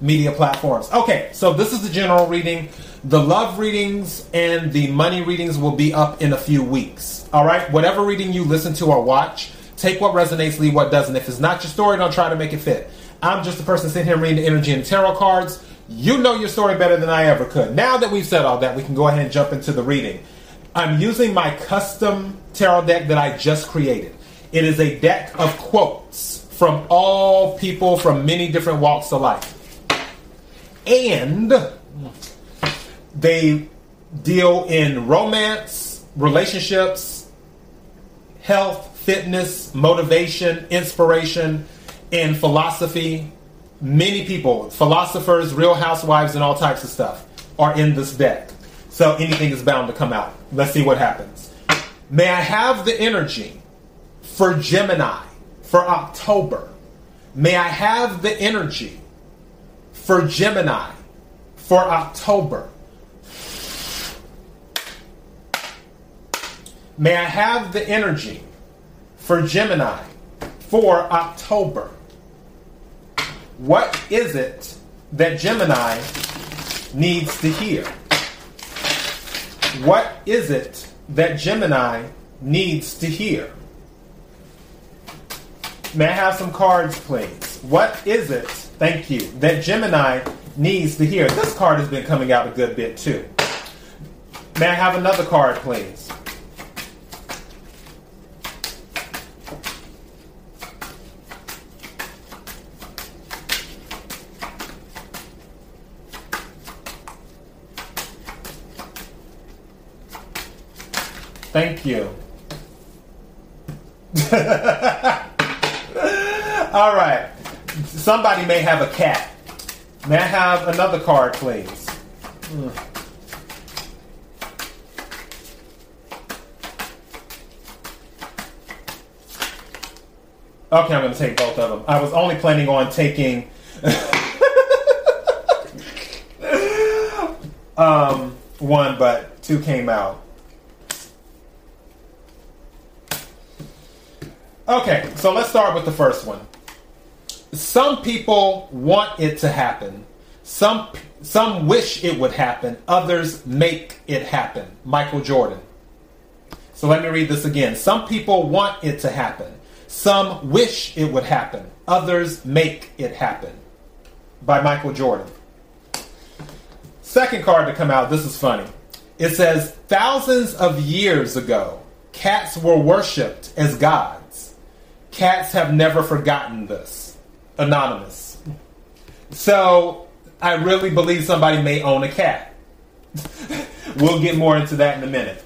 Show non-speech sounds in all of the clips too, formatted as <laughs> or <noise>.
media platforms. Okay, so this is the general reading. The love readings and the money readings will be up in a few weeks. All right, whatever reading you listen to or watch, take what resonates, leave what doesn't. If it's not your story, don't try to make it fit. I'm just a person sitting here reading the energy and tarot cards. You know your story better than I ever could. Now that we've said all that, we can go ahead and jump into the reading. I'm using my custom tarot deck that I just created. It is a deck of quotes from all people from many different walks of life. And they deal in romance, relationships, health, fitness, motivation, inspiration, and philosophy. Many people, philosophers, real housewives, and all types of stuff are in this deck. So anything is bound to come out. Let's see what happens. May I have the energy for Gemini for October? May I have the energy for Gemini for October? May I have the energy for Gemini for October? What is it that Gemini needs to hear? What is it that Gemini needs to hear? May I have some cards, please? What is it, thank you, that Gemini needs to hear? This card has been coming out a good bit too. May I have another card, please? Thank you. <laughs> All right. Somebody may have a cat. May I have another card, please? Okay, I'm going to take both of them. I was only planning on taking <laughs> um, one, but two came out. Okay, so let's start with the first one. Some people want it to happen. Some some wish it would happen. Others make it happen. Michael Jordan. So let me read this again. Some people want it to happen. Some wish it would happen. Others make it happen. By Michael Jordan. Second card to come out. This is funny. It says thousands of years ago, cats were worshipped as gods. Cats have never forgotten this. Anonymous. So I really believe somebody may own a cat. <laughs> we'll get more into that in a minute.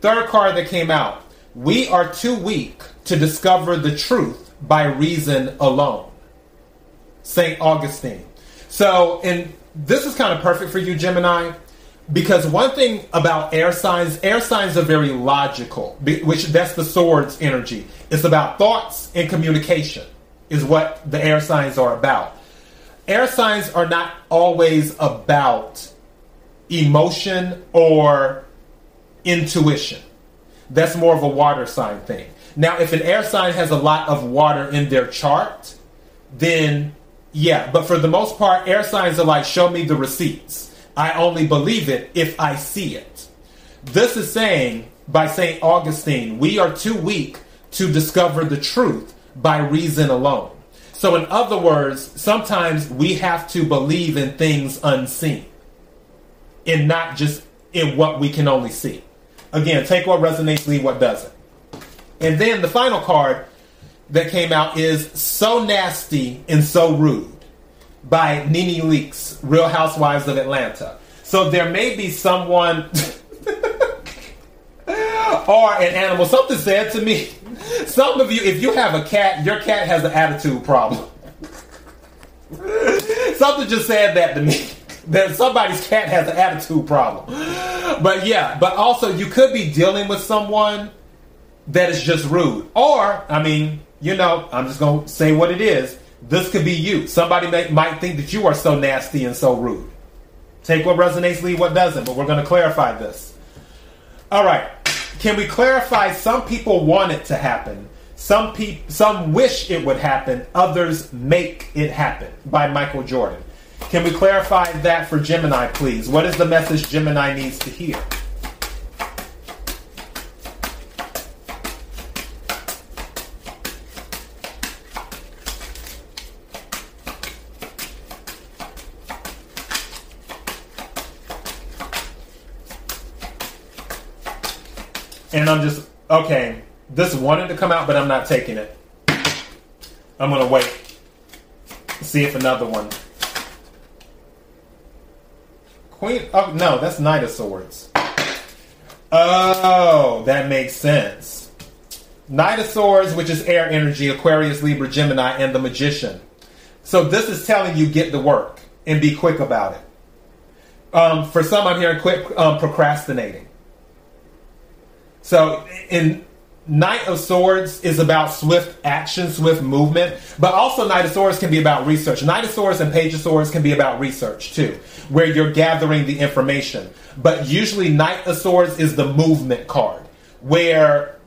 Third card that came out. We are too weak to discover the truth by reason alone. St. Augustine. So, and this is kind of perfect for you, Gemini, because one thing about air signs, air signs are very logical, which that's the sword's energy. It's about thoughts and communication, is what the air signs are about. Air signs are not always about emotion or intuition. That's more of a water sign thing. Now, if an air sign has a lot of water in their chart, then yeah, but for the most part, air signs are like, show me the receipts. I only believe it if I see it. This is saying, by St. Augustine, we are too weak to discover the truth by reason alone. So, in other words, sometimes we have to believe in things unseen and not just in what we can only see. Again, take what resonates, leave what doesn't. And then the final card that came out is So Nasty and So Rude by Nene Leakes, Real Housewives of Atlanta. So there may be someone <laughs> or an animal. Something said to me, some of you, if you have a cat, your cat has an attitude problem. Something just said that to me. <laughs> That somebody's cat has an attitude problem. But yeah, but also you could be dealing with someone that is just rude. Or, I mean, you know, I'm just going to say what it is. This could be you. Somebody may, might think that you are so nasty and so rude. Take what resonates, leave what doesn't, but we're going to clarify this. All right. Can we clarify some people want it to happen? Some people some wish it would happen, others make it happen by Michael Jordan. Can we clarify that for Gemini, please? What is the message Gemini needs to hear? And I'm just, okay, this wanted to come out, but I'm not taking it. I'm to wait. See if another one. Queen, oh, no, that's Knight of Swords. Oh, that makes sense. Knight of Swords, which is air energy, Aquarius, Libra, Gemini, and the Magician. So this is telling you get to work and be quick about it. Um, for some, I'm hearing quick um, procrastinating. So in Knight of Swords is about swift action, swift movement, but also Knight of Swords can be about research. Knight of Swords and Page of Swords can be about research too, where you're gathering the information. But usually Knight of Swords is the movement card, where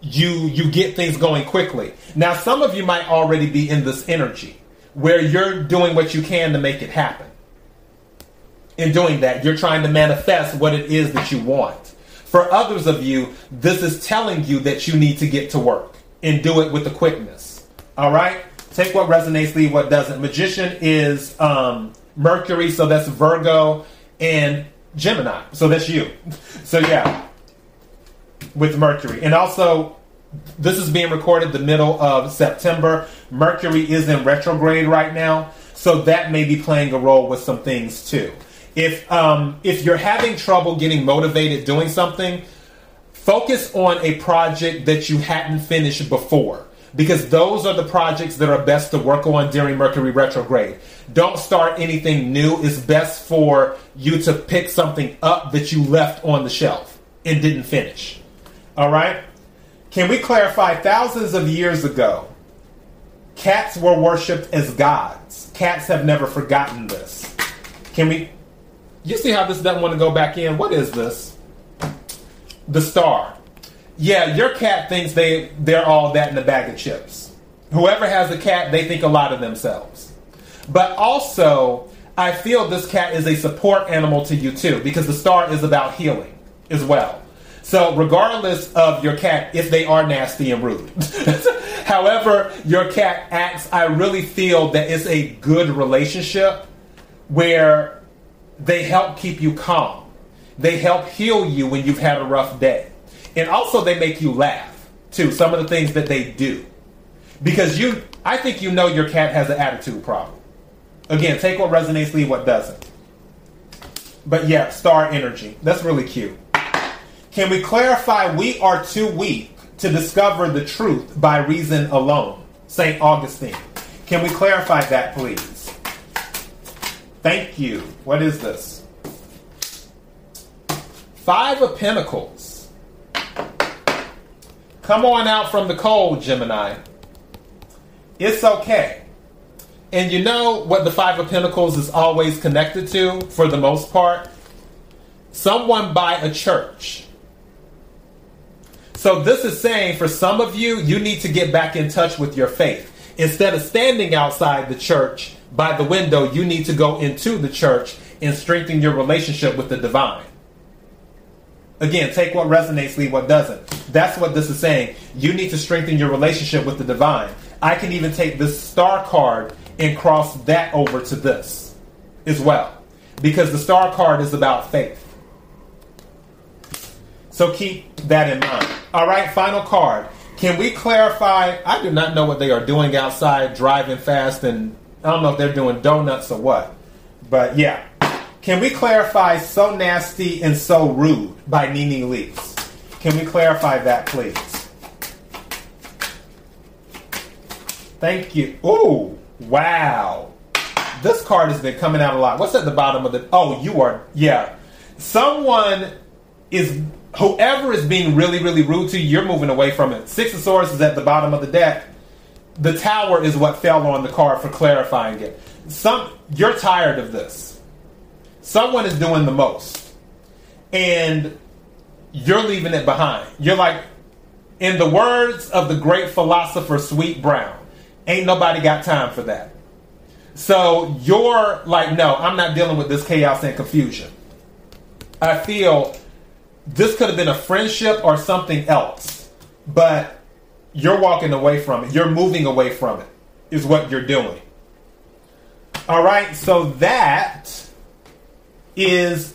you you get things going quickly. Now some of you might already be in this energy where you're doing what you can to make it happen. In doing that, you're trying to manifest what it is that you want. For others of you, this is telling you that you need to get to work and do it with the quickness. All right? Take what resonates, leave what doesn't. Magician is um, Mercury, so that's Virgo, and Gemini, so that's you. <laughs> So, yeah, with Mercury. And also, this is being recorded the middle of September. Mercury is in retrograde right now, so that may be playing a role with some things too. If um, if you're having trouble getting motivated doing something, focus on a project that you hadn't finished before because those are the projects that are best to work on during Mercury retrograde. Don't start anything new. It's best for you to pick something up that you left on the shelf and didn't finish. All right? Can we clarify thousands of years ago, cats were worshipped as gods. Cats have never forgotten this. Can we you see how this doesn't want to go back in? What is this? The star. Yeah, your cat thinks they they're all that in a bag of chips. Whoever has a cat, they think a lot of themselves. But also, I feel this cat is a support animal to you too, because the star is about healing as well. So, regardless of your cat, if they are nasty and rude, <laughs> however your cat acts, I really feel that it's a good relationship where they help keep you calm. They help heal you when you've had a rough day. And also they make you laugh too, some of the things that they do. Because you I think you know your cat has an attitude problem. Again, take what resonates, leave what doesn't. But yeah, star energy. That's really cute. Can we clarify we are too weak to discover the truth by reason alone? St. Augustine. Can we clarify that, please? Thank you. What is this? Five of Pentacles. Come on out from the cold, Gemini. It's okay. And you know what the Five of Pentacles is always connected to, for the most part? Someone by a church. So, this is saying for some of you, you need to get back in touch with your faith. Instead of standing outside the church, by the window, you need to go into the church and strengthen your relationship with the divine. Again, take what resonates, leave what doesn't. That's what this is saying. You need to strengthen your relationship with the divine. I can even take this star card and cross that over to this as well. Because the star card is about faith. So keep that in mind. All right, final card. Can we clarify? I do not know what they are doing outside, driving fast and I don't know if they're doing donuts or what. But yeah. Can we clarify So Nasty and So Rude by Nene Leakes? Can we clarify that, please? Thank you. Ooh, wow. this card has been coming out a lot. What's at the bottom of the? Oh, you are. Yeah, someone is whoever is being really, really rude to you. You're moving away from it. Six of Swords is at the bottom of the deck. The Tower is what fell on the card for clarifying it. Some you're tired of this. Someone is doing the most, and you're leaving it behind. You're like, in the words of the great philosopher Sweet Brown, ain't nobody got time for that. So you're like, no, I'm not dealing with this chaos and confusion. I feel this could have been a friendship or something else, but you're walking away from it. You're moving away from it, is what you're doing. All right, so that is